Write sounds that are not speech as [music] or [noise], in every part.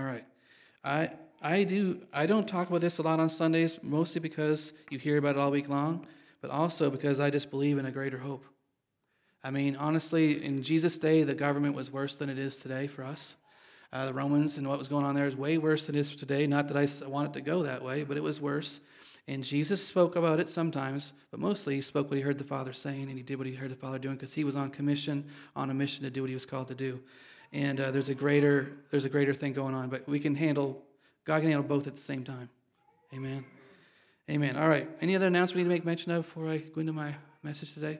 All right. I I do I don't talk about this a lot on Sundays, mostly because you hear about it all week long, but also because I just believe in a greater hope. I mean, honestly, in Jesus' day, the government was worse than it is today for us. Uh, the Romans and what was going on there is way worse than it is today. Not that I want it to go that way, but it was worse. And Jesus spoke about it sometimes, but mostly he spoke what he heard the Father saying, and he did what he heard the Father doing because he was on commission, on a mission to do what he was called to do. And uh, there's a greater there's a greater thing going on, but we can handle God can handle both at the same time. Amen. Amen. All right. Any other announcement we need to make mention of before I go into my message today?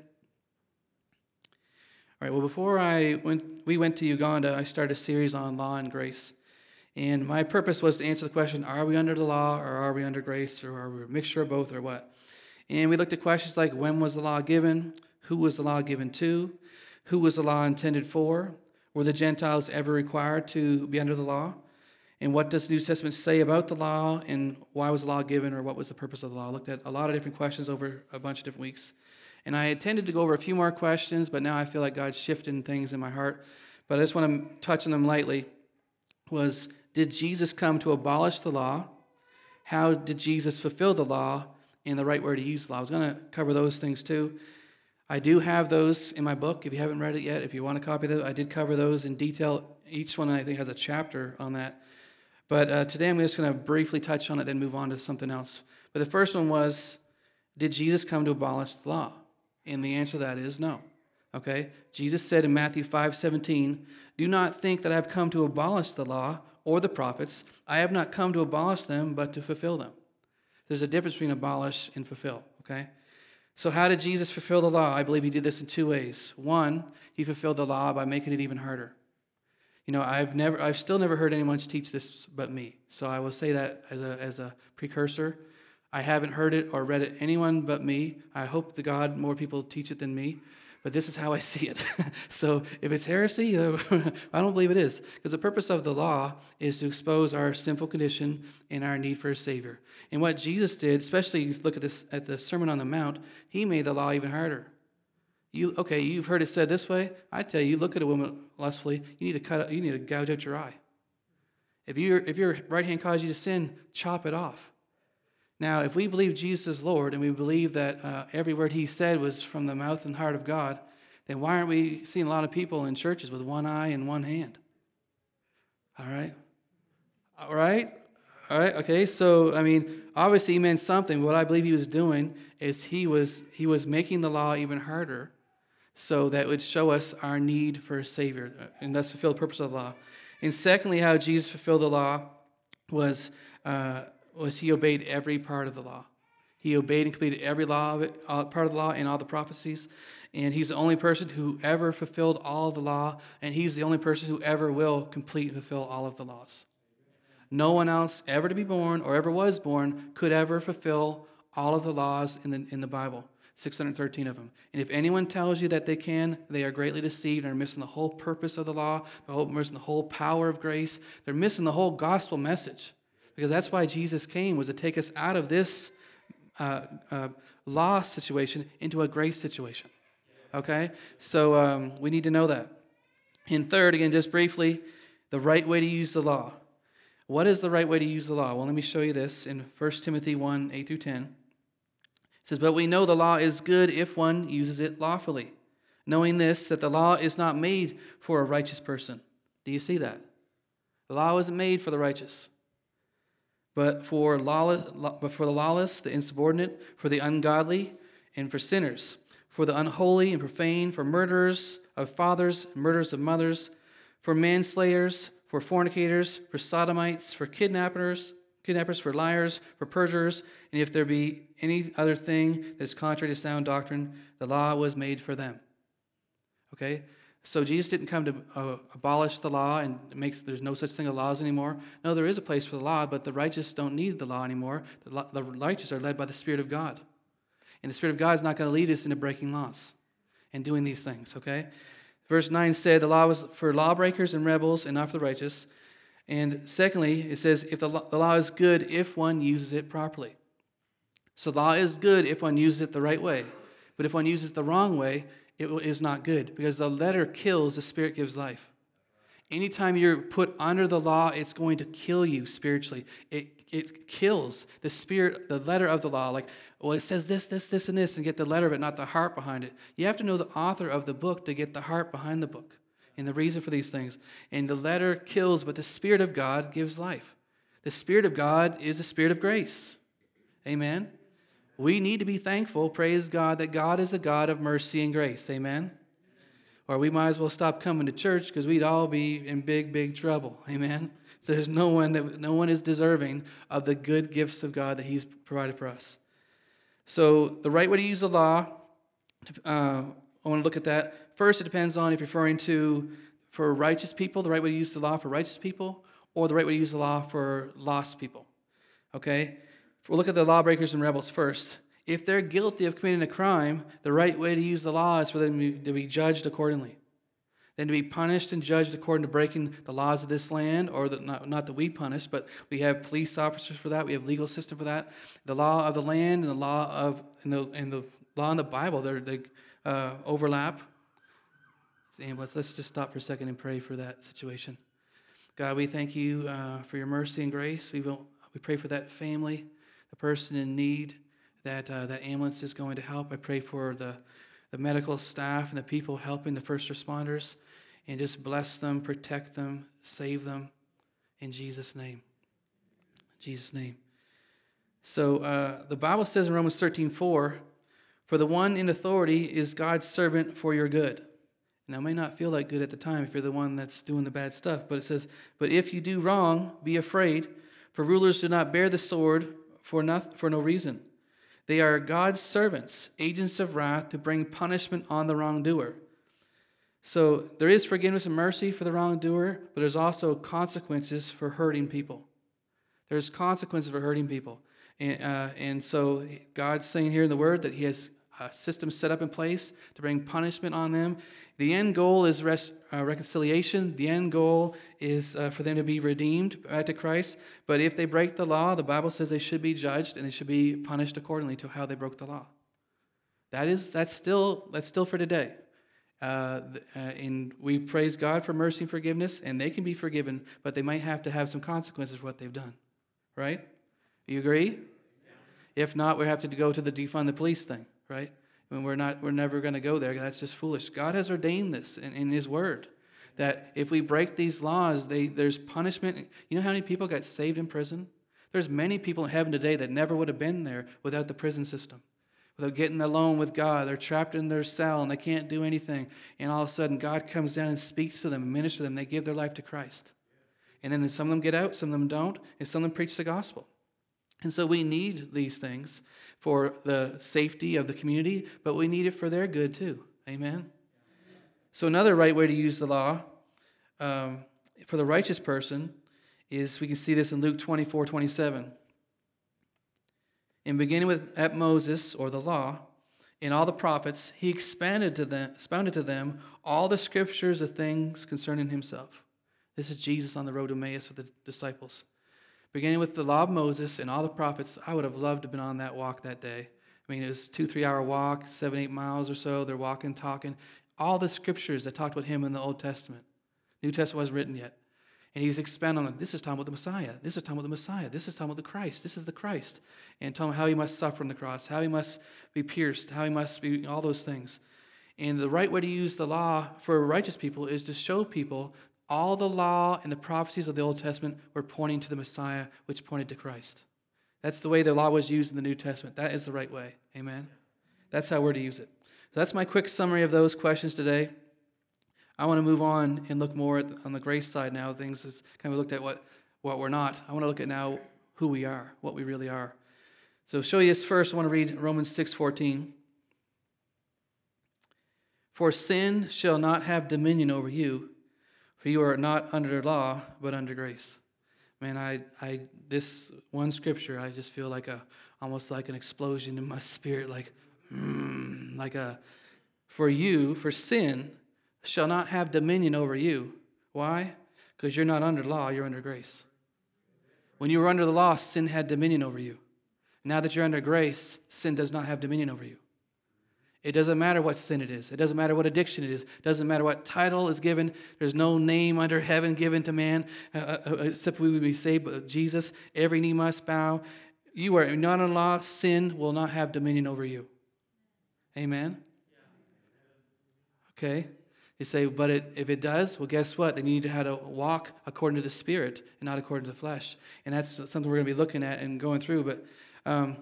All right. Well, before I went, we went to Uganda. I started a series on law and grace, and my purpose was to answer the question: Are we under the law, or are we under grace, or are we a mixture of both, or what? And we looked at questions like: When was the law given? Who was the law given to? Who was the law intended for? Were the Gentiles ever required to be under the law? And what does the New Testament say about the law? And why was the law given, or what was the purpose of the law? I looked at a lot of different questions over a bunch of different weeks. And I intended to go over a few more questions, but now I feel like God's shifting things in my heart. But I just want to touch on them lightly. Was did Jesus come to abolish the law? How did Jesus fulfill the law? And the right way to use the law. I was going to cover those things too. I do have those in my book. If you haven't read it yet, if you want to copy it, I did cover those in detail. Each one, I think, has a chapter on that. But uh, today I'm just going to briefly touch on it, then move on to something else. But the first one was Did Jesus come to abolish the law? And the answer to that is no. Okay? Jesus said in Matthew 5 17, Do not think that I have come to abolish the law or the prophets. I have not come to abolish them, but to fulfill them. There's a difference between abolish and fulfill. Okay? So, how did Jesus fulfill the law? I believe he did this in two ways. One, he fulfilled the law by making it even harder. You know, I've never, I've still never heard anyone teach this but me. So I will say that as a, as a precursor. I haven't heard it or read it anyone but me. I hope to God more people teach it than me but this is how I see it. [laughs] so if it's heresy, [laughs] I don't believe it is. Because the purpose of the law is to expose our sinful condition and our need for a Savior. And what Jesus did, especially you look at this at the Sermon on the Mount, he made the law even harder. You okay, you've heard it said this way. I tell you, look at a woman lustfully, you need to cut you need to gouge out your eye. If your if your right hand causes you to sin, chop it off. Now, if we believe Jesus is Lord and we believe that uh, every word he said was from the mouth and heart of God, then why aren't we seeing a lot of people in churches with one eye and one hand? All right? All right? All right, okay, so I mean, obviously he meant something. What I believe he was doing is he was he was making the law even harder so that it would show us our need for a Savior, uh, and thus fulfill the purpose of the law. And secondly, how Jesus fulfilled the law was uh, was he obeyed every part of the law. He obeyed and completed every law of it, uh, part of the law and all the prophecies. And he's the only person who ever fulfilled all the law, and he's the only person who ever will complete and fulfill all of the laws. No one else ever to be born or ever was born could ever fulfill all of the laws in the, in the Bible, 613 of them. And if anyone tells you that they can, they are greatly deceived and are missing the whole purpose of the law, they're missing the whole power of grace. They're missing the whole gospel message. Because that's why Jesus came, was to take us out of this uh, uh, law situation into a grace situation. Okay? So um, we need to know that. And third, again, just briefly, the right way to use the law. What is the right way to use the law? Well, let me show you this in 1 Timothy 1 8 through 10. It says, But we know the law is good if one uses it lawfully, knowing this, that the law is not made for a righteous person. Do you see that? The law isn't made for the righteous but for, lawless, but for the lawless, the insubordinate, for the ungodly, and for sinners, for the unholy and profane, for murderers of fathers, murderers of mothers, for manslayers, for fornicators, for sodomites, for kidnappers, kidnappers, for liars, for perjurers, and if there be any other thing that is contrary to sound doctrine, the law was made for them. Okay? So Jesus didn't come to uh, abolish the law and makes there's no such thing as laws anymore. No, there is a place for the law, but the righteous don't need the law anymore. The, law, the righteous are led by the Spirit of God, and the Spirit of God is not going to lead us into breaking laws and doing these things. Okay, verse nine said the law was for lawbreakers and rebels, and not for the righteous. And secondly, it says if the law, the law is good if one uses it properly. So law is good if one uses it the right way, but if one uses it the wrong way, it is not good because the letter kills, the spirit gives life. Anytime you're put under the law, it's going to kill you spiritually. It, it kills the spirit, the letter of the law. Like, well, it says this, this, this, and this, and get the letter of it, not the heart behind it. You have to know the author of the book to get the heart behind the book and the reason for these things. And the letter kills, but the Spirit of God gives life. The Spirit of God is a spirit of grace. Amen. We need to be thankful, praise God, that God is a God of mercy and grace. Amen or we might as well stop coming to church because we'd all be in big, big trouble. Amen. There's no one that no one is deserving of the good gifts of God that He's provided for us. So the right way to use the law, uh, I want to look at that. First, it depends on if you're referring to for righteous people, the right way to use the law for righteous people, or the right way to use the law for lost people. Okay? We'll look at the lawbreakers and rebels first if they're guilty of committing a crime, the right way to use the law is for them to be judged accordingly. Then to be punished and judged according to breaking the laws of this land, or the, not, not that we punish, but we have police officers for that. We have legal system for that. The law of the land and the law of and the and the law in the Bible, they're, they uh, overlap. Let's, let's just stop for a second and pray for that situation. God, we thank you uh, for your mercy and grace. We will, we pray for that family, the person in need that uh, that ambulance is going to help. I pray for the, the medical staff and the people helping the first responders, and just bless them, protect them, save them, in Jesus' name. In Jesus' name. So uh, the Bible says in Romans 13, 4, for the one in authority is God's servant for your good. Now, it may not feel like good at the time if you're the one that's doing the bad stuff, but it says, But if you do wrong, be afraid, for rulers do not bear the sword for, not, for no reason. They are God's servants, agents of wrath to bring punishment on the wrongdoer. So there is forgiveness and mercy for the wrongdoer, but there's also consequences for hurting people. There's consequences for hurting people. And, uh, and so God's saying here in the Word that He has a system set up in place to bring punishment on them. The end goal is res- uh, reconciliation. The end goal is uh, for them to be redeemed back to Christ. But if they break the law, the Bible says they should be judged and they should be punished accordingly to how they broke the law. That is that's still that's still for today. Uh, uh, and we praise God for mercy and forgiveness, and they can be forgiven, but they might have to have some consequences for what they've done. Right? You agree? If not, we have to go to the defund the police thing, right? When we're not we're never going to go there. That's just foolish. God has ordained this in, in his word that if we break these laws they, there's punishment. You know how many people got saved in prison? There's many people in heaven today that never would have been there without the prison system without getting alone with god. They're trapped in their cell and they can't do anything. And all of a sudden god comes down and speaks to them and ministers to them. They give their life to christ. And then some of them get out some of them don't and some of them preach the gospel. And so we need these things for the safety of the community, but we need it for their good too. Amen? So, another right way to use the law um, for the righteous person is we can see this in Luke 24 27. In beginning with at Moses or the law, in all the prophets, he expanded to them, expounded to them all the scriptures of things concerning himself. This is Jesus on the road to Emmaus with the disciples beginning with the law of Moses and all the prophets. I would have loved to have been on that walk that day. I mean, it was two, three hour walk, seven, eight miles or so. They're walking, talking. All the scriptures that talked about him in the Old Testament. New Testament wasn't written yet. And he's expanding on this is talking about the Messiah. This is talking about the Messiah. This is talking about the Christ. This is the Christ. And telling him how he must suffer on the cross, how he must be pierced, how he must be all those things. And the right way to use the law for righteous people is to show people all the law and the prophecies of the Old Testament were pointing to the Messiah, which pointed to Christ. That's the way the law was used in the New Testament. That is the right way. Amen. That's how we're to use it. So that's my quick summary of those questions today. I want to move on and look more the, on the grace side now. Things is kind of looked at what, what we're not. I want to look at now who we are, what we really are. So show you this first. I want to read Romans 6:14. For sin shall not have dominion over you, for you are not under law, but under grace. Man, I, I, this one scripture, I just feel like a, almost like an explosion in my spirit, like, mm, like a, for you, for sin shall not have dominion over you. Why? Because you're not under law, you're under grace. When you were under the law, sin had dominion over you. Now that you're under grace, sin does not have dominion over you. It doesn't matter what sin it is. It doesn't matter what addiction it is. It doesn't matter what title is given. There's no name under heaven given to man uh, uh, uh except we would be saved but Jesus. Every knee must bow. You are not in law. Sin will not have dominion over you. Amen? Okay? You say, but it, if it does, well, guess what? Then you need to how to walk according to the Spirit and not according to the flesh. And that's something we're going to be looking at and going through. But um,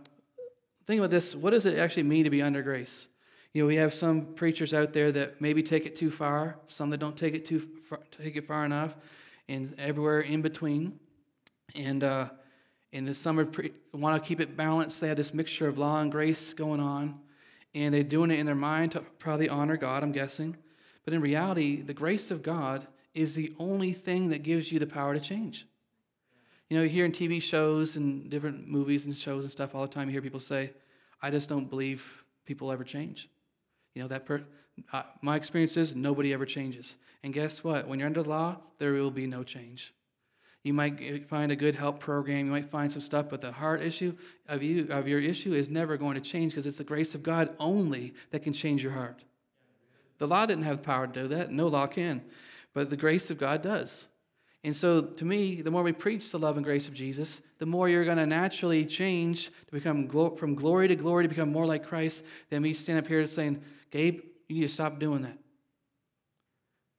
think about this what does it actually mean to be under grace? You know, we have some preachers out there that maybe take it too far, some that don't take it too far, take it far enough, and everywhere in between. And uh, in the summer, pre- want to keep it balanced. They have this mixture of law and grace going on, and they're doing it in their mind to probably honor God. I'm guessing. But in reality, the grace of God is the only thing that gives you the power to change. You know, you hear in TV shows and different movies and shows and stuff all the time, you hear people say, I just don't believe people ever change. You know, that per- uh, my experience is nobody ever changes. And guess what? When you're under the law, there will be no change. You might find a good help program, you might find some stuff, but the heart issue of you of your issue is never going to change because it's the grace of God only that can change your heart. The law didn't have the power to do that. No law can. But the grace of God does. And so, to me, the more we preach the love and grace of Jesus, the more you're going to naturally change to become glo- from glory to glory to become more like Christ than me stand up here saying, Gabe, you need to stop doing that.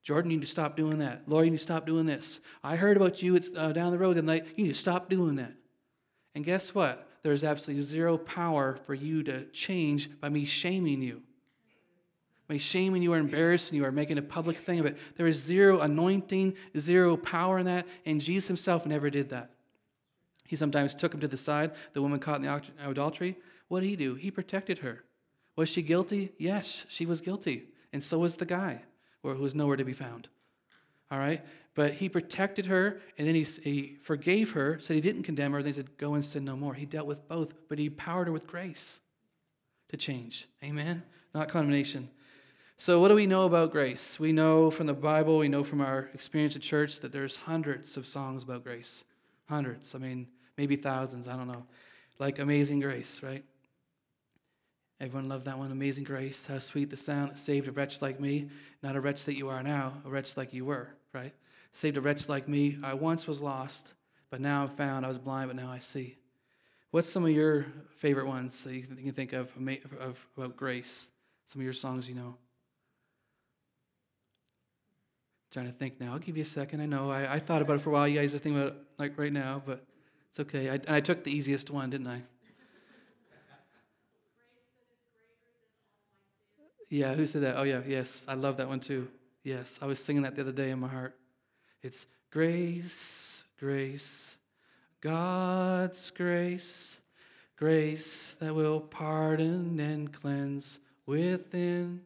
Jordan, you need to stop doing that. Laura, you need to stop doing this. I heard about you uh, down the road the night. You need to stop doing that. And guess what? There's absolutely zero power for you to change by me shaming you by shaming you or embarrassing you or making a public thing of it. There is zero anointing, zero power in that, and Jesus himself never did that. He sometimes took him to the side, the woman caught in the adultery. What did he do? He protected her. Was she guilty? Yes, she was guilty. And so was the guy, who was nowhere to be found. All right? But he protected her, and then he, he forgave her, said he didn't condemn her, then he said, Go and sin no more. He dealt with both, but he empowered her with grace to change. Amen? Not condemnation. So, what do we know about grace? We know from the Bible, we know from our experience at church that there's hundreds of songs about grace. Hundreds. I mean, maybe thousands, I don't know. Like Amazing Grace, right? Everyone loved that one, Amazing Grace. How sweet the sound that saved a wretch like me. Not a wretch that you are now, a wretch like you were, right? Saved a wretch like me. I once was lost, but now I'm found. I was blind, but now I see. What's some of your favorite ones that you can think of, of about grace? Some of your songs you know. trying to think now. I'll give you a second. I know I, I thought about it for a while. You guys are thinking about it like right now, but it's okay. I, and I took the easiest one, didn't I? Yeah, who said that? Oh, yeah, yes. I love that one too. Yes, I was singing that the other day in my heart. It's grace, grace, God's grace, grace that will pardon and cleanse within.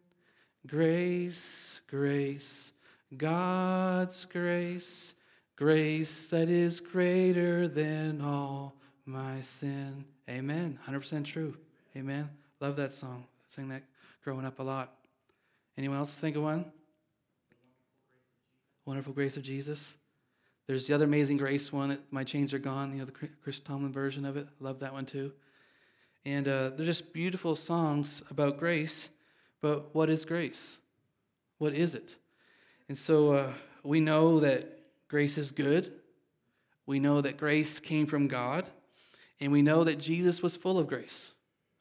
Grace, grace, God's grace, grace that is greater than all my sin. Amen. 100% true. Amen. Love that song. Sing that growing up a lot. Anyone else think of one? Wonderful Grace of Jesus. There's the other Amazing Grace one that My Chains Are Gone, you know, the Chris Tomlin version of it. Love that one too. And uh, they're just beautiful songs about grace. But what is grace? What is it? And so uh, we know that grace is good. We know that grace came from God. And we know that Jesus was full of grace.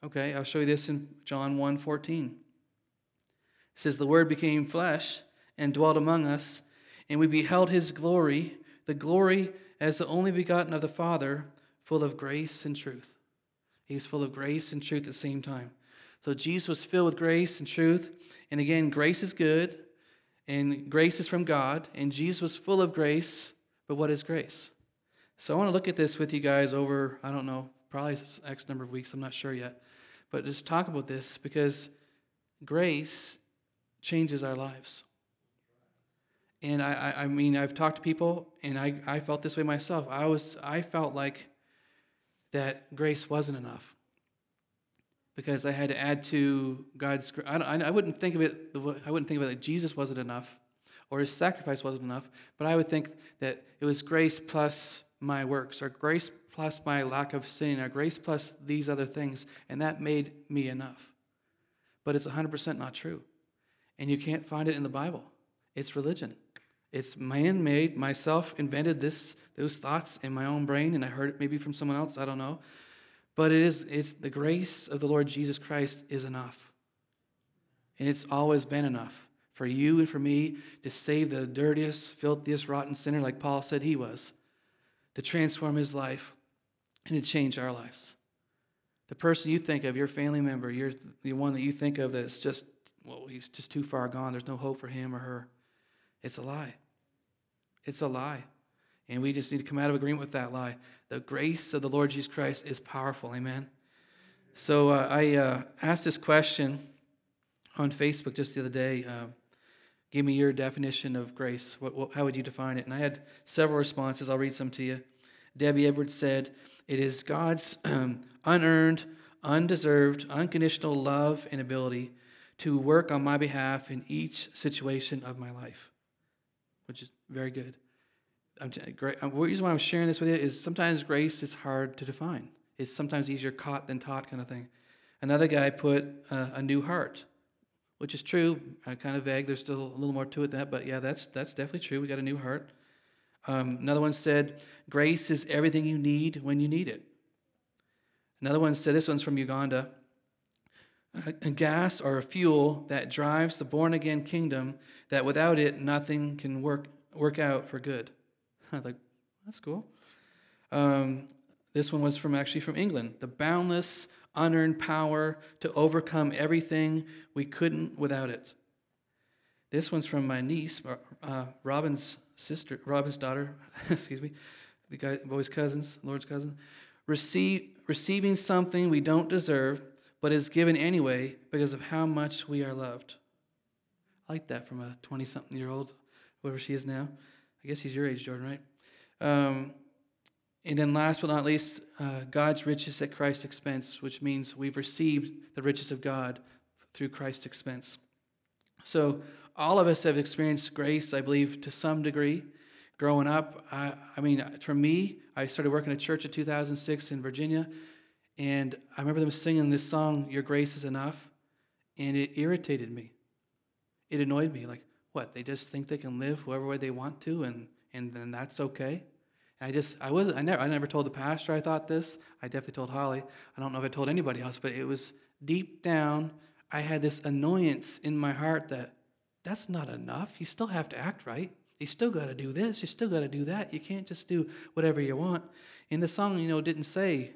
Okay, I'll show you this in John 1 14. It says, The Word became flesh and dwelt among us, and we beheld his glory, the glory as the only begotten of the Father, full of grace and truth. He was full of grace and truth at the same time. So Jesus was filled with grace and truth. And again, grace is good, and grace is from God, and Jesus was full of grace, but what is grace? So I want to look at this with you guys over, I don't know, probably X number of weeks, I'm not sure yet. But just talk about this because grace changes our lives. And I, I, I mean, I've talked to people, and I, I felt this way myself. I was, I felt like that grace wasn't enough because I had to add to God's. I, I wouldn't think of it. I wouldn't think of it that Jesus wasn't enough, or His sacrifice wasn't enough. But I would think that it was grace plus my works, or grace plus my lack of sin, or grace plus these other things, and that made me enough. but it's 100% not true. And you can't find it in the Bible. It's religion. It's man made, myself invented this, those thoughts in my own brain, and I heard it maybe from someone else, I don't know. But it is, it's the grace of the Lord Jesus Christ is enough. And it's always been enough for you and for me to save the dirtiest, filthiest, rotten sinner, like Paul said he was, to transform his life and to change our lives. The person you think of, your family member, you're the one that you think of that is just, well, he's just too far gone. There's no hope for him or her. It's a lie. It's a lie. And we just need to come out of agreement with that lie. The grace of the Lord Jesus Christ is powerful. Amen. So uh, I uh, asked this question on Facebook just the other day. Uh, give me your definition of grace. What, what, how would you define it? And I had several responses. I'll read some to you. Debbie Edwards said, It is God's um, unearned, undeserved, unconditional love and ability to work on my behalf in each situation of my life, which is very good. I'm t- great. The reason why I'm sharing this with you is sometimes grace is hard to define. It's sometimes easier caught than taught, kind of thing. Another guy put uh, a new heart, which is true. Uh, kind of vague. There's still a little more to it than that, but yeah, that's that's definitely true. We got a new heart. Um, another one said, "Grace is everything you need when you need it." Another one said, "This one's from Uganda." A gas or a fuel that drives the born again kingdom, that without it nothing can work work out for good. [laughs] i like, that's cool. Um, this one was from actually from England. The boundless, unearned power to overcome everything we couldn't without it. This one's from my niece, uh, Robin's sister, Robin's daughter, [laughs] excuse me, the guy, boy's cousins, Lord's cousin. Receive, receiving something we don't deserve, but is given anyway because of how much we are loved. I like that from a 20 something year old, whatever she is now. I guess he's your age, Jordan, right? Um, and then last but not least, uh, God's riches at Christ's expense, which means we've received the riches of God through Christ's expense. So all of us have experienced grace, I believe, to some degree. Growing up, I, I mean, for me, I started working at church in 2006 in Virginia, and I remember them singing this song, Your Grace is Enough, and it irritated me. It annoyed me. Like, what they just think they can live whoever way they want to and and then that's okay i just i was i never i never told the pastor i thought this i definitely told holly i don't know if i told anybody else but it was deep down i had this annoyance in my heart that that's not enough you still have to act right you still got to do this you still got to do that you can't just do whatever you want and the song you know didn't say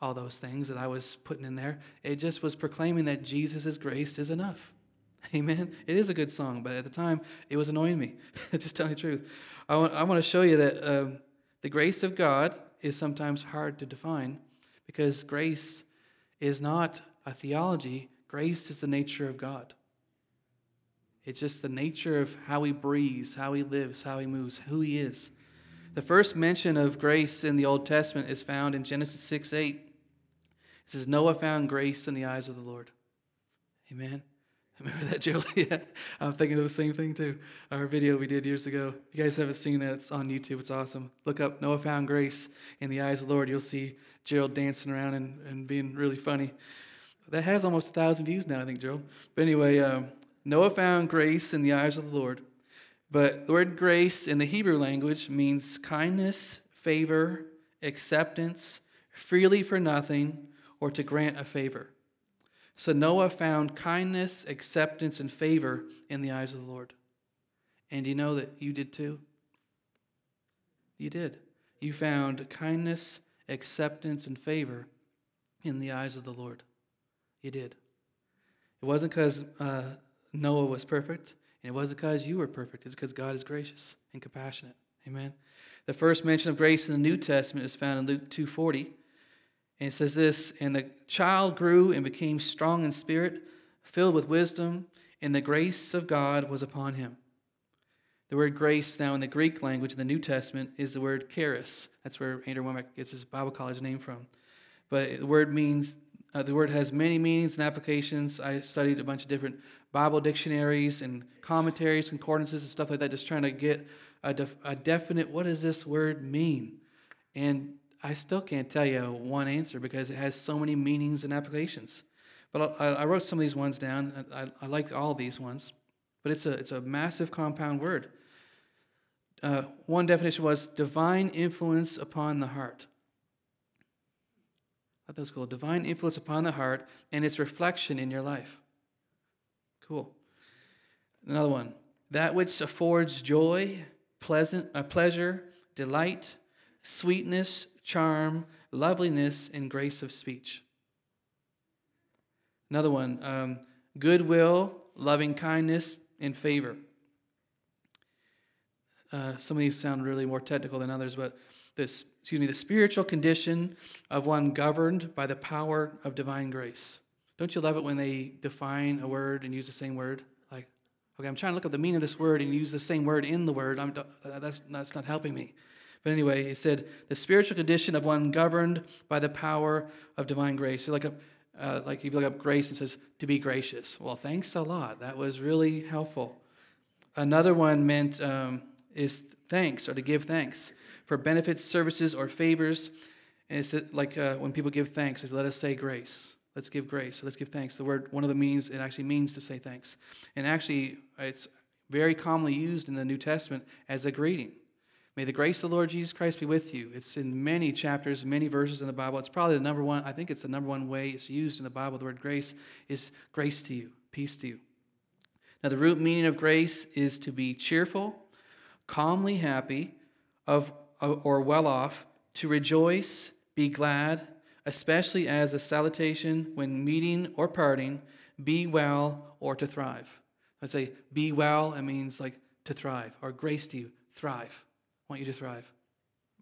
all those things that i was putting in there it just was proclaiming that jesus' grace is enough [laughs] Amen. It is a good song, but at the time, it was annoying me. [laughs] Just telling the truth. I want, I want to show you that um, the grace of God is sometimes hard to define because grace is not a theology, grace is the nature of God. It's just the nature of how he breathes, how he lives, how he moves, who he is. The first mention of grace in the Old Testament is found in Genesis 6 8. It says, Noah found grace in the eyes of the Lord. Amen. [laughs] Remember that, Joe? yeah, [laughs] I'm thinking of the same thing too. Our video we did years ago. If you guys haven't seen it, it's on YouTube. It's awesome. Look up Noah Found Grace in the Eyes of the Lord. You'll see Gerald dancing around and, and being really funny. That has almost a thousand views now, I think, Gerald. But anyway, um, Noah found grace in the eyes of the Lord. But the word grace in the Hebrew language means kindness, favor, acceptance, freely for nothing, or to grant a favor. So Noah found kindness, acceptance, and favor in the eyes of the Lord. And you know that you did too? You did. You found kindness, acceptance, and favor in the eyes of the Lord. You did. It wasn't because uh, Noah was perfect, and it wasn't because you were perfect. It's because God is gracious and compassionate. Amen. The first mention of grace in the New Testament is found in Luke 2:40. And it says this And the child grew and became strong in spirit, filled with wisdom, and the grace of God was upon him. The word grace now in the Greek language in the New Testament is the word charis. That's where Andrew Wommack gets his Bible college name from. But the word means, uh, the word has many meanings and applications. I studied a bunch of different Bible dictionaries and commentaries, concordances, and stuff like that, just trying to get a, def- a definite what does this word mean? And I still can't tell you one answer because it has so many meanings and applications. But I, I wrote some of these ones down. I, I like all these ones, but it's a, it's a massive compound word. Uh, one definition was divine influence upon the heart. I thought that was cool. Divine influence upon the heart and its reflection in your life. Cool. Another one. That which affords joy, pleasant, uh, pleasure, delight, sweetness, charm, loveliness, and grace of speech. Another one. Um, goodwill, loving kindness, and favor. Uh, some of these sound really more technical than others, but this, excuse me, the spiritual condition of one governed by the power of divine grace. Don't you love it when they define a word and use the same word? Like, okay, I'm trying to look up the meaning of this word and use the same word in the word. I'm, that's, that's not helping me. But anyway, he said, the spiritual condition of one governed by the power of divine grace. So like, a, uh, like if you look up grace, it says to be gracious. Well, thanks a lot. That was really helpful. Another one meant um, is thanks or to give thanks for benefits, services, or favors. And it's like uh, when people give thanks, is let us say grace. Let's give grace. Let's give thanks. The word, one of the means, it actually means to say thanks. And actually, it's very commonly used in the New Testament as a greeting. May the grace of the Lord Jesus Christ be with you. It's in many chapters, many verses in the Bible. It's probably the number one, I think it's the number one way it's used in the Bible. The word grace is grace to you, peace to you. Now, the root meaning of grace is to be cheerful, calmly happy, of or well off, to rejoice, be glad, especially as a salutation when meeting or parting, be well or to thrive. I say be well, it means like to thrive, or grace to you, thrive. I want you to thrive.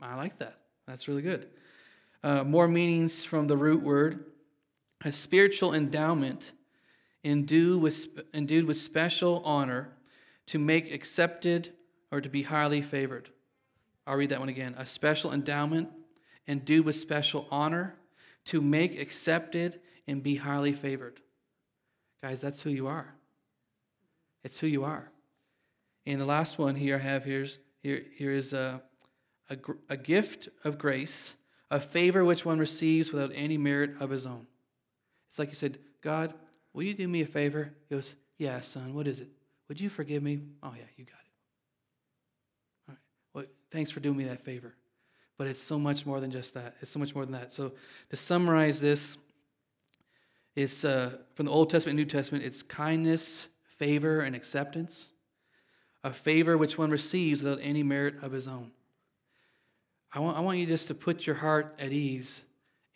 I like that. That's really good. Uh, more meanings from the root word a spiritual endowment endued with, endued with special honor to make accepted or to be highly favored. I'll read that one again. A special endowment endued with special honor to make accepted and be highly favored. Guys, that's who you are. It's who you are. And the last one here I have here's, here, here is a, a, a gift of grace, a favor which one receives without any merit of his own. It's like you said, God, will you do me a favor? He goes, Yeah, son, what is it? Would you forgive me? Oh, yeah, you got it. All right. Well, thanks for doing me that favor. But it's so much more than just that. It's so much more than that. So to summarize this, it's uh, from the Old Testament New Testament, it's kindness, favor, and acceptance. A favor which one receives without any merit of his own. I want, I want you just to put your heart at ease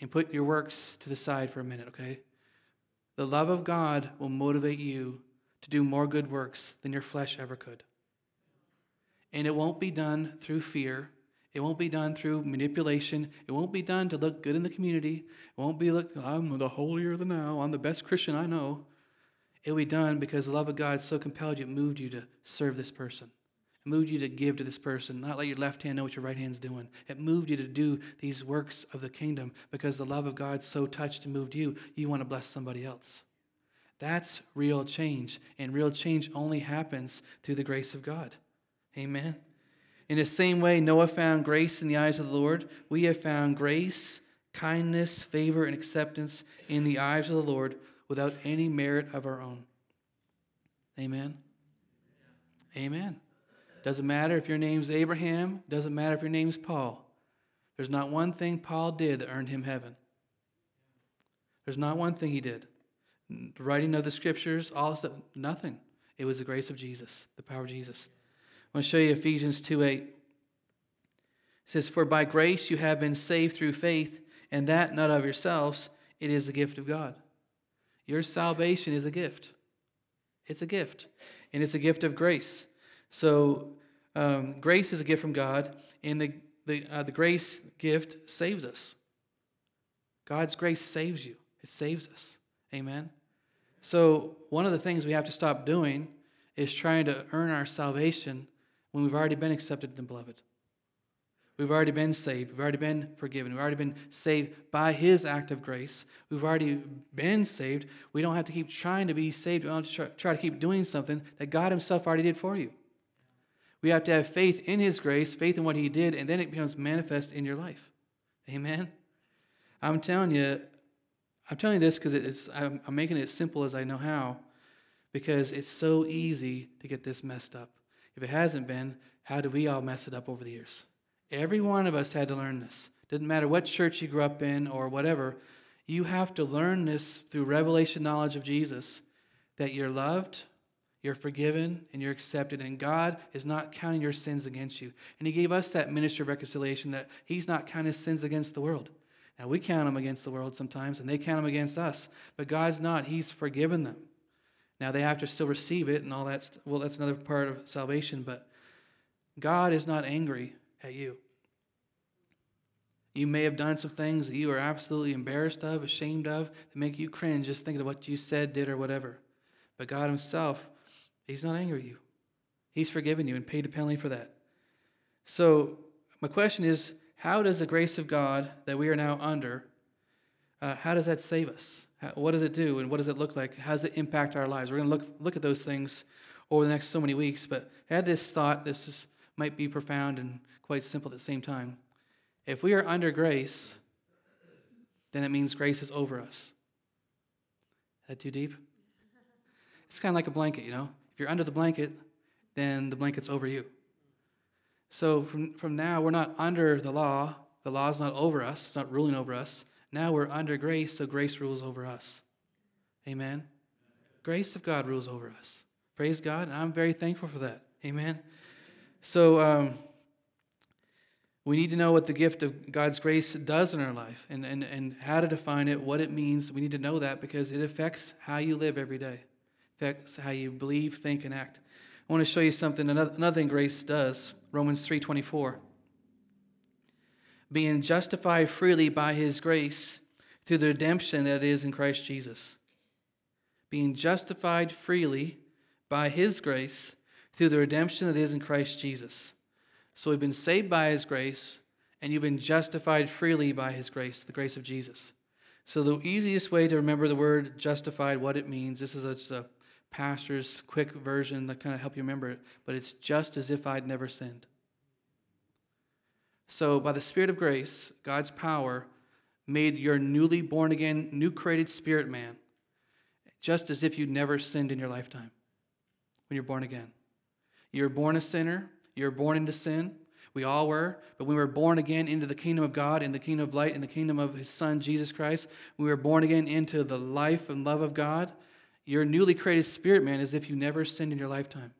and put your works to the side for a minute, okay? The love of God will motivate you to do more good works than your flesh ever could. And it won't be done through fear. It won't be done through manipulation. It won't be done to look good in the community. It won't be look, I'm the holier than thou. I'm the best Christian I know. It'll be done because the love of God so compelled you, it moved you to serve this person. It moved you to give to this person, not let your left hand know what your right hand's doing. It moved you to do these works of the kingdom because the love of God so touched and moved you, you want to bless somebody else. That's real change. And real change only happens through the grace of God. Amen. In the same way, Noah found grace in the eyes of the Lord, we have found grace, kindness, favor, and acceptance in the eyes of the Lord without any merit of our own. Amen. Amen. Doesn't matter if your name's Abraham, doesn't matter if your name's Paul. There's not one thing Paul did that earned him heaven. There's not one thing he did. The writing of the scriptures, all stuff, nothing. It was the grace of Jesus, the power of Jesus. To show you Ephesians 2 8. It says, For by grace you have been saved through faith, and that not of yourselves, it is the gift of God. Your salvation is a gift. It's a gift, and it's a gift of grace. So, um, grace is a gift from God, and the, the, uh, the grace gift saves us. God's grace saves you, it saves us. Amen. So, one of the things we have to stop doing is trying to earn our salvation when we've already been accepted the beloved. We've already been saved. We've already been forgiven. We've already been saved by His act of grace. We've already been saved. We don't have to keep trying to be saved. We don't have to try to keep doing something that God Himself already did for you. We have to have faith in His grace, faith in what He did, and then it becomes manifest in your life. Amen? I'm telling you, I'm telling you this because it's I'm, I'm making it as simple as I know how, because it's so easy to get this messed up. If it hasn't been, how do we all mess it up over the years? Every one of us had to learn this. Didn't matter what church you grew up in or whatever, you have to learn this through revelation knowledge of Jesus that you're loved, you're forgiven, and you're accepted, and God is not counting your sins against you. And He gave us that ministry of reconciliation that He's not counting sins against the world. Now, we count them against the world sometimes, and they count them against us, but God's not. He's forgiven them. Now, they have to still receive it and all that. Well, that's another part of salvation, but God is not angry at you. You may have done some things that you are absolutely embarrassed of, ashamed of, that make you cringe just thinking of what you said, did, or whatever. But God Himself, He's not angry at you. He's forgiven you and paid the penalty for that. So, my question is how does the grace of God that we are now under, uh, how does that save us? How, what does it do and what does it look like? How does it impact our lives? We're going to look, look at those things over the next so many weeks, but I had this thought, this is, might be profound and quite simple at the same time. If we are under grace, then it means grace is over us. Is that too deep? It's kind of like a blanket, you know? If you're under the blanket, then the blanket's over you. So from, from now, we're not under the law. The law is not over us, it's not ruling over us. Now we're under grace, so grace rules over us. Amen? Grace of God rules over us. Praise God. And I'm very thankful for that. Amen. So um, we need to know what the gift of God's grace does in our life and, and, and how to define it, what it means. We need to know that because it affects how you live every day, affects how you believe, think, and act. I want to show you something, another, another thing grace does. Romans 3:24. Being justified freely by his grace through the redemption that is in Christ Jesus. Being justified freely by his grace through the redemption that is in Christ Jesus. So we've been saved by his grace, and you've been justified freely by his grace, the grace of Jesus. So the easiest way to remember the word justified, what it means, this is just a pastor's quick version to kind of help you remember it, but it's just as if I'd never sinned. So, by the Spirit of grace, God's power made your newly born again, new created spirit man just as if you'd never sinned in your lifetime when you're born again. You're born a sinner, you're born into sin. We all were, but we were born again into the kingdom of God, in the kingdom of light, in the kingdom of His Son, Jesus Christ. We were born again into the life and love of God. Your newly created spirit man as if you never sinned in your lifetime.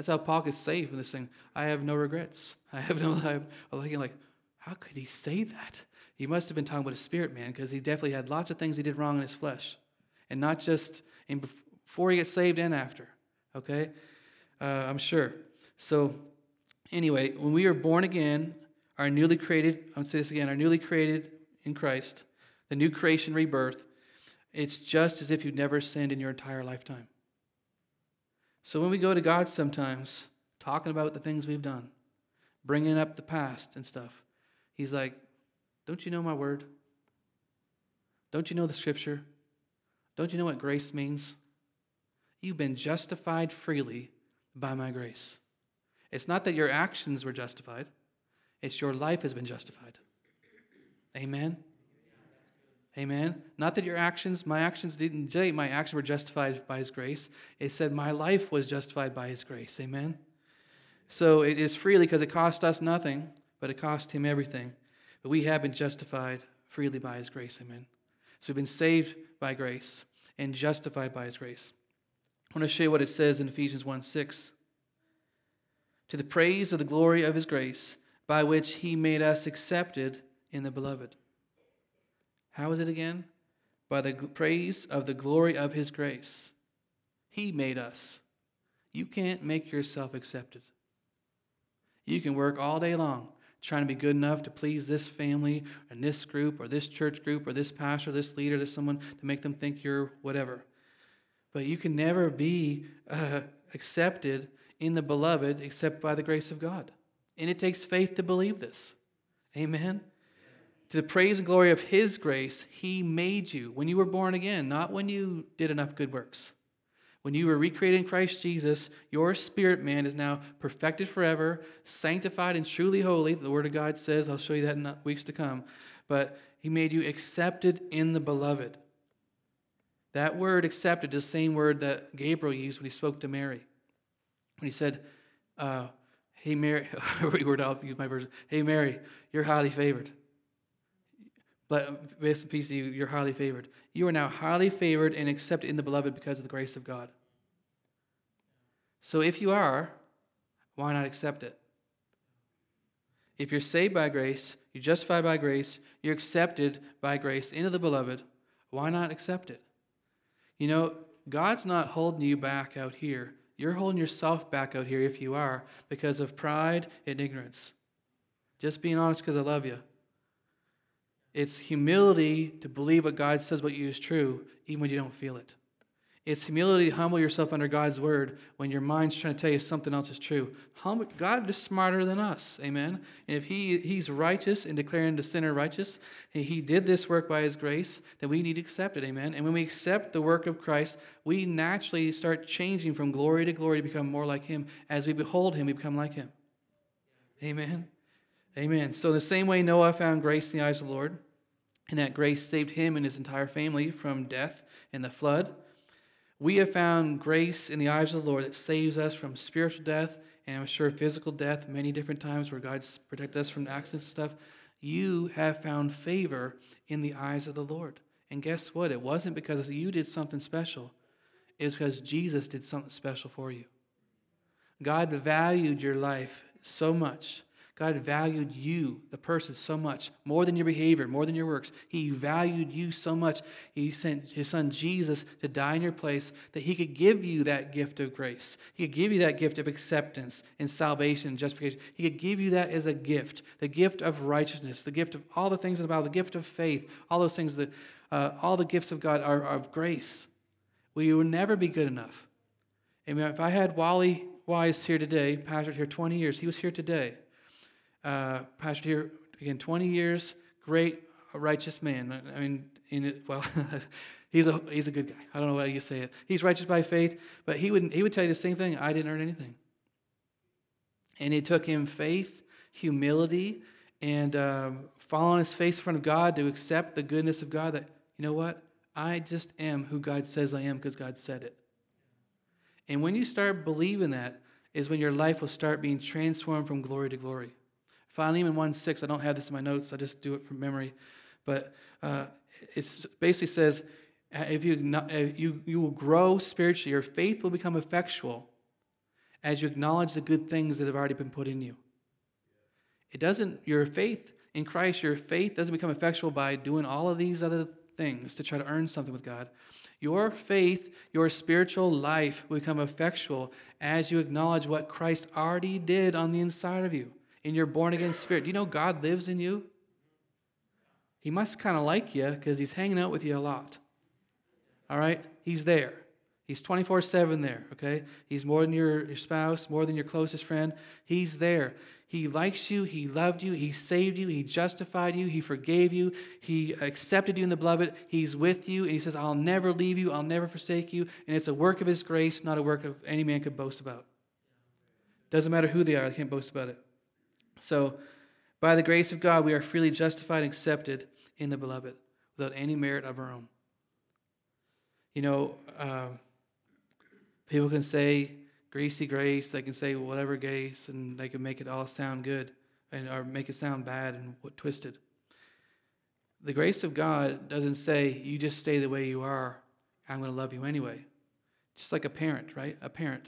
That's how Paul gets saved from this thing. I have no regrets. [laughs] I have no. I'm looking like, how could he say that? He must have been talking about a spirit man because he definitely had lots of things he did wrong in his flesh, and not just in before he gets saved and after. Okay, uh, I'm sure. So, anyway, when we are born again, our newly created. I'm gonna say this again. Our newly created in Christ, the new creation, rebirth. It's just as if you'd never sinned in your entire lifetime. So when we go to God sometimes, talking about the things we've done, bringing up the past and stuff, He's like, Don't you know my word? Don't you know the scripture? Don't you know what grace means? You've been justified freely by my grace. It's not that your actions were justified, it's your life has been justified. Amen? Amen. Not that your actions, my actions didn't say my actions were justified by his grace. It said my life was justified by his grace. Amen. So it is freely because it cost us nothing, but it cost him everything. But we have been justified freely by his grace. Amen. So we've been saved by grace and justified by his grace. I want to show you what it says in Ephesians 1 6. To the praise of the glory of his grace, by which he made us accepted in the beloved. How is it again? By the praise of the glory of his grace. He made us. You can't make yourself accepted. You can work all day long trying to be good enough to please this family and this group or this church group or this pastor, this leader, this someone to make them think you're whatever. But you can never be uh, accepted in the beloved except by the grace of God. And it takes faith to believe this. Amen. To the praise and glory of His grace, He made you when you were born again, not when you did enough good works. When you were recreated in Christ Jesus, your spirit man is now perfected forever, sanctified and truly holy. The Word of God says, I'll show you that in weeks to come. But He made you accepted in the beloved. That word accepted is the same word that Gabriel used when he spoke to Mary. When he said, uh, Hey, Mary, [laughs] I'll use my version. Hey, Mary, you're highly favored. But grace and peace to you, you're highly favored. You are now highly favored and accepted in the beloved because of the grace of God. So if you are, why not accept it? If you're saved by grace, you're justified by grace, you're accepted by grace into the beloved, why not accept it? You know, God's not holding you back out here. You're holding yourself back out here if you are because of pride and ignorance. Just being honest because I love you. It's humility to believe what God says about you is true, even when you don't feel it. It's humility to humble yourself under God's word when your mind's trying to tell you something else is true. Humble, God is smarter than us. Amen. And if he, He's righteous in declaring the sinner righteous, He did this work by His grace, then we need to accept it. Amen. And when we accept the work of Christ, we naturally start changing from glory to glory to become more like Him. As we behold Him, we become like Him. Amen. Amen. So, the same way Noah found grace in the eyes of the Lord, and that grace saved him and his entire family from death in the flood, we have found grace in the eyes of the Lord that saves us from spiritual death and I'm sure physical death many different times where God's protected us from accidents and stuff. You have found favor in the eyes of the Lord. And guess what? It wasn't because you did something special, it was because Jesus did something special for you. God valued your life so much God valued you, the person, so much, more than your behavior, more than your works. He valued you so much. He sent his son Jesus to die in your place that he could give you that gift of grace. He could give you that gift of acceptance and salvation and justification. He could give you that as a gift the gift of righteousness, the gift of all the things in the Bible, the gift of faith, all those things that uh, all the gifts of God are, are of grace. We will never be good enough. Amen. if I had Wally Wise here today, pastored here 20 years, he was here today uh, pastor here again 20 years great righteous man. I mean in it well [laughs] he's a he's a good guy. I don't know how you say it. He's righteous by faith but he would he would tell you the same thing. I didn't earn anything. And it took him faith humility and um, fall on his face in front of god to accept the goodness of god that you know what? I just am who god says i am because god said it. And when you start believing that is when your life will start being transformed from glory to glory Philemon 1 6, I don't have this in my notes, I just do it from memory. But uh, it basically says, if you, you, you will grow spiritually, your faith will become effectual as you acknowledge the good things that have already been put in you. It doesn't, your faith in Christ, your faith doesn't become effectual by doing all of these other things to try to earn something with God. Your faith, your spiritual life will become effectual as you acknowledge what Christ already did on the inside of you in your born again spirit. Do you know God lives in you? He must kind of like you because he's hanging out with you a lot. All right? He's there. He's 24 7 there, okay? He's more than your, your spouse, more than your closest friend. He's there. He likes you. He loved you. He saved you. He justified you. He forgave you. He accepted you in the beloved. He's with you. And he says, I'll never leave you. I'll never forsake you. And it's a work of his grace, not a work of any man could boast about. Doesn't matter who they are, they can't boast about it. So, by the grace of God, we are freely justified and accepted in the beloved without any merit of our own. You know, uh, people can say greasy grace, they can say whatever grace, and they can make it all sound good and, or make it sound bad and twisted. The grace of God doesn't say you just stay the way you are, I'm going to love you anyway. Just like a parent, right? A parent.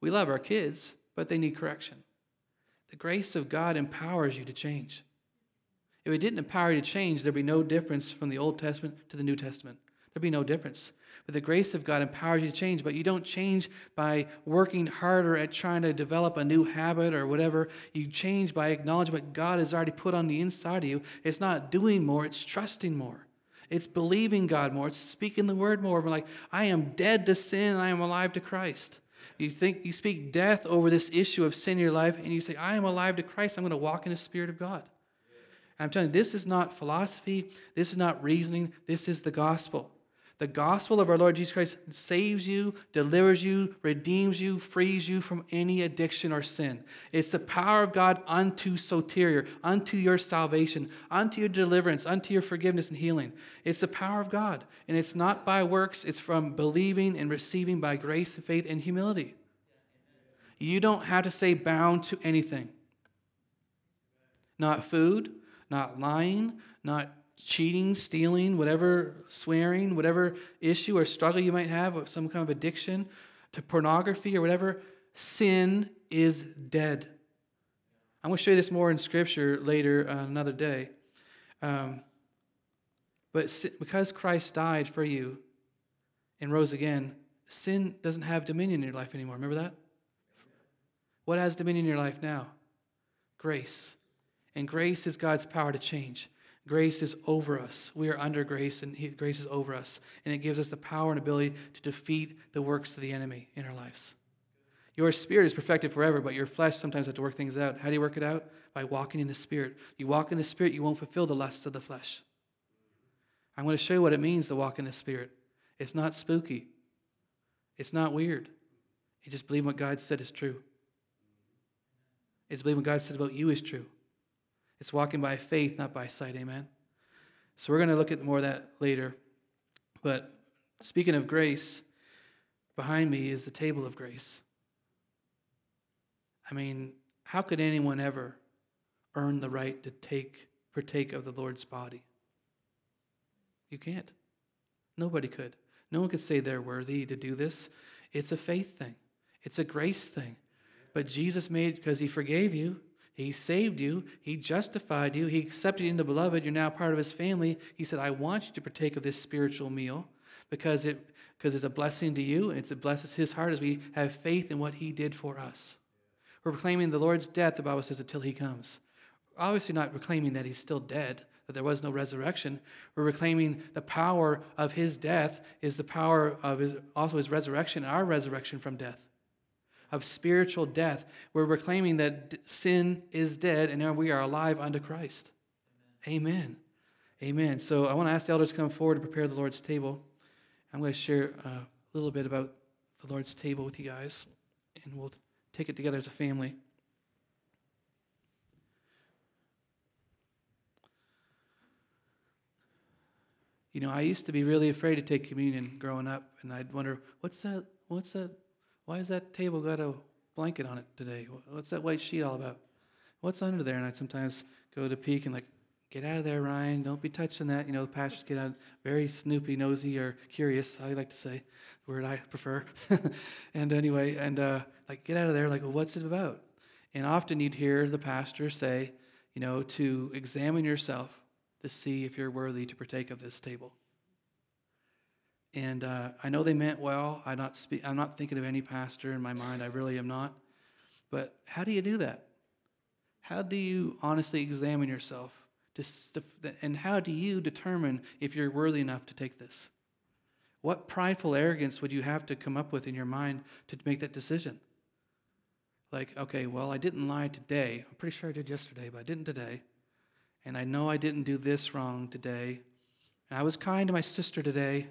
We love our kids, but they need correction. The grace of God empowers you to change. If it didn't empower you to change, there'd be no difference from the Old Testament to the New Testament. There'd be no difference. But the grace of God empowers you to change, but you don't change by working harder at trying to develop a new habit or whatever. You change by acknowledging what God has already put on the inside of you. It's not doing more, it's trusting more. It's believing God more. It's speaking the word more. We're like, I am dead to sin and I am alive to Christ. You think you speak death over this issue of sin in your life, and you say, I am alive to Christ. I'm going to walk in the Spirit of God. I'm telling you, this is not philosophy. This is not reasoning. This is the gospel. The gospel of our Lord Jesus Christ saves you, delivers you, redeems you, frees you from any addiction or sin. It's the power of God unto soteria, unto your salvation, unto your deliverance, unto your forgiveness and healing. It's the power of God. And it's not by works, it's from believing and receiving by grace faith and humility. You don't have to stay bound to anything. Not food, not lying, not cheating, stealing, whatever, swearing, whatever issue or struggle you might have, or some kind of addiction to pornography or whatever, sin is dead. I'm going to show you this more in Scripture later uh, another day. Um, but because Christ died for you and rose again, sin doesn't have dominion in your life anymore. Remember that? What has dominion in your life now? Grace. And grace is God's power to change. Grace is over us. We are under grace, and grace is over us. And it gives us the power and ability to defeat the works of the enemy in our lives. Your spirit is perfected forever, but your flesh sometimes has to work things out. How do you work it out? By walking in the spirit. You walk in the spirit, you won't fulfill the lusts of the flesh. I'm going to show you what it means to walk in the spirit. It's not spooky, it's not weird. You just believe what God said is true. It's believing what God said about you is true. It's walking by faith, not by sight. Amen. So we're going to look at more of that later. But speaking of grace, behind me is the table of grace. I mean, how could anyone ever earn the right to take partake of the Lord's body? You can't. Nobody could. No one could say they're worthy to do this. It's a faith thing. It's a grace thing. But Jesus made because he forgave you, he saved you. He justified you. He accepted you into beloved. You're now part of his family. He said, I want you to partake of this spiritual meal because it because it's a blessing to you and it blesses his heart as we have faith in what he did for us. We're proclaiming the Lord's death, the Bible says, until he comes. Obviously, not proclaiming that he's still dead, that there was no resurrection. We're proclaiming the power of his death is the power of his, also his resurrection, and our resurrection from death of spiritual death. We're proclaiming that sin is dead and now we are alive unto Christ. Amen. Amen. So I want to ask the elders to come forward to prepare the Lord's table. I'm going to share a little bit about the Lord's table with you guys, and we'll take it together as a family. You know, I used to be really afraid to take communion growing up, and I'd wonder, what's that? What's that why has that table got a blanket on it today? What's that white sheet all about? What's under there? And I'd sometimes go to peek and like, get out of there, Ryan. Don't be touching that. You know, the pastors get out very snoopy, nosy, or curious. I like to say the word I prefer. [laughs] and anyway, and uh, like, get out of there. Like, well, what's it about? And often you'd hear the pastor say, you know, to examine yourself to see if you're worthy to partake of this table. And uh, I know they meant well. I'm not, spe- I'm not thinking of any pastor in my mind. I really am not. But how do you do that? How do you honestly examine yourself? To, and how do you determine if you're worthy enough to take this? What prideful arrogance would you have to come up with in your mind to make that decision? Like, okay, well, I didn't lie today. I'm pretty sure I did yesterday, but I didn't today. And I know I didn't do this wrong today. And I was kind to my sister today.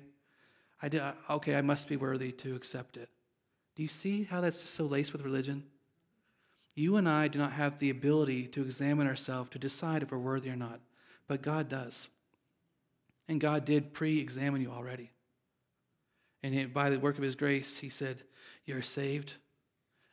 I did, okay, I must be worthy to accept it. Do you see how that's just so laced with religion? You and I do not have the ability to examine ourselves to decide if we're worthy or not, but God does. And God did pre examine you already. And by the work of His grace, He said, You're saved,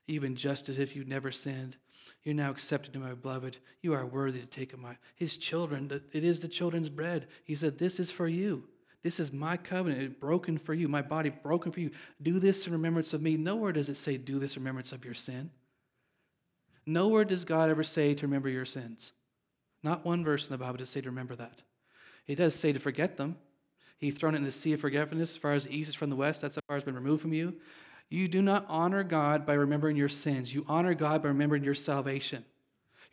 even just as if you'd never sinned. You're now accepted in my beloved. You are worthy to take of my his children. It is the children's bread. He said, This is for you. This is my covenant, broken for you, my body broken for you. Do this in remembrance of me. Nowhere does it say, do this in remembrance of your sin. Nowhere does God ever say to remember your sins. Not one verse in the Bible does say to remember that. He does say to forget them. He's thrown it in the sea of forgetfulness as far as the east is from the west. That's as far as been removed from you. You do not honor God by remembering your sins. You honor God by remembering your salvation.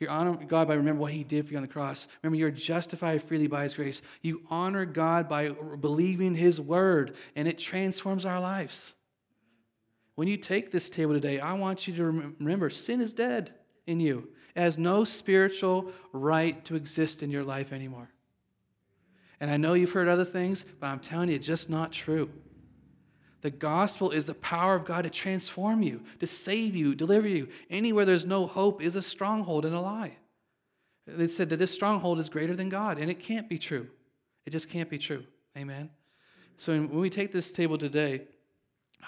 You honor God by remembering what He did for you on the cross. Remember, you're justified freely by His grace. You honor God by believing His word, and it transforms our lives. When you take this table today, I want you to remember sin is dead in you. It has no spiritual right to exist in your life anymore. And I know you've heard other things, but I'm telling you, it's just not true. The gospel is the power of God to transform you, to save you, deliver you. Anywhere there's no hope is a stronghold and a lie. They said that this stronghold is greater than God, and it can't be true. It just can't be true. Amen. So when we take this table today,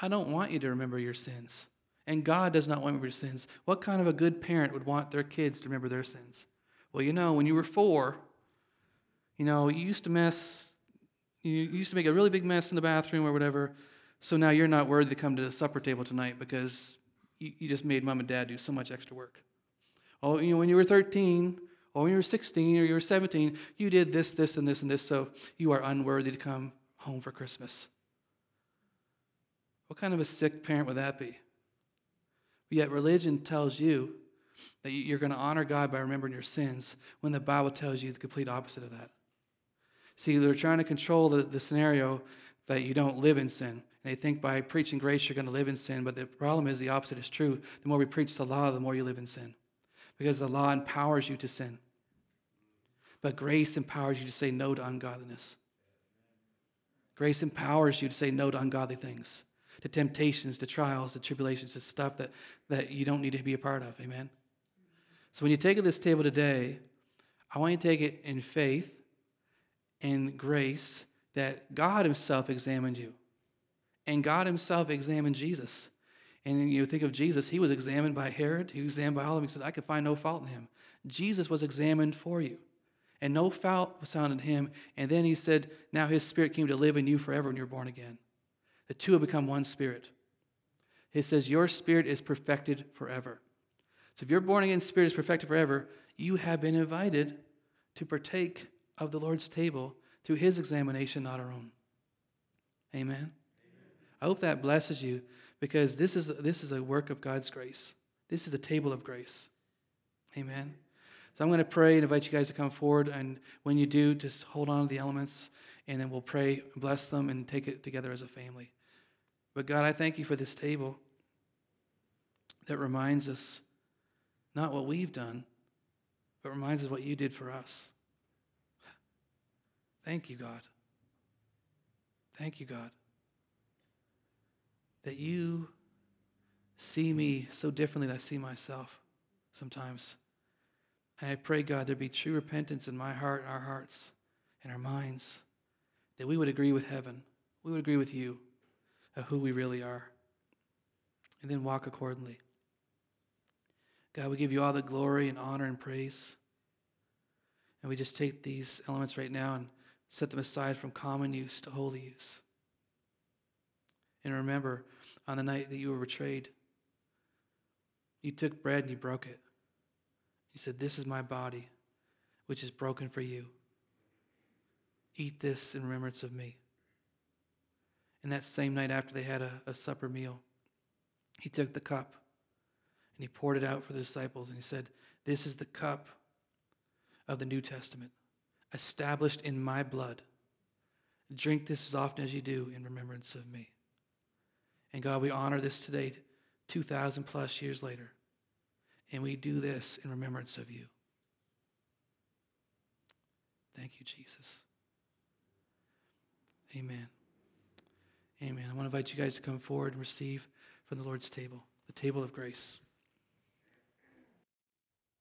I don't want you to remember your sins. And God does not want your sins. What kind of a good parent would want their kids to remember their sins? Well, you know, when you were four, you know, you used to mess, you used to make a really big mess in the bathroom or whatever. So now you're not worthy to come to the supper table tonight because you, you just made mom and dad do so much extra work. Oh, you know, when you were 13, or when you were 16, or you were 17, you did this, this, and this, and this, so you are unworthy to come home for Christmas. What kind of a sick parent would that be? But yet, religion tells you that you're going to honor God by remembering your sins when the Bible tells you the complete opposite of that. See, they're trying to control the, the scenario that you don't live in sin. They think by preaching grace, you're going to live in sin. But the problem is the opposite is true. The more we preach the law, the more you live in sin. Because the law empowers you to sin. But grace empowers you to say no to ungodliness. Grace empowers you to say no to ungodly things to temptations, to trials, to tribulations, to stuff that, that you don't need to be a part of. Amen? So when you take this table today, I want you to take it in faith and grace that God Himself examined you. And God Himself examined Jesus. And you think of Jesus, He was examined by Herod, He was examined by all of them. He said, I could find no fault in Him. Jesus was examined for you. And no fault was found in Him. And then He said, Now His Spirit came to live in you forever when you're born again. The two have become one spirit. He says, Your spirit is perfected forever. So if your born again spirit is perfected forever, you have been invited to partake of the Lord's table through his examination, not our own. Amen. I hope that blesses you because this is, this is a work of God's grace. This is the table of grace. Amen. So I'm going to pray and invite you guys to come forward. And when you do, just hold on to the elements and then we'll pray, and bless them, and take it together as a family. But God, I thank you for this table that reminds us not what we've done, but reminds us what you did for us. Thank you, God. Thank you, God, that you see me so differently than I see myself sometimes. And I pray, God, there be true repentance in my heart, our hearts, and our minds that we would agree with heaven, we would agree with you of who we really are, and then walk accordingly. God, we give you all the glory and honor and praise. And we just take these elements right now and set them aside from common use to holy use. And remember, on the night that you were betrayed, you took bread and you broke it. You said, This is my body, which is broken for you. Eat this in remembrance of me. And that same night after they had a, a supper meal, he took the cup and he poured it out for the disciples and he said, This is the cup of the New Testament, established in my blood. Drink this as often as you do in remembrance of me. And God, we honor this today, 2,000 plus years later. And we do this in remembrance of you. Thank you, Jesus. Amen. Amen. I want to invite you guys to come forward and receive from the Lord's table, the table of grace.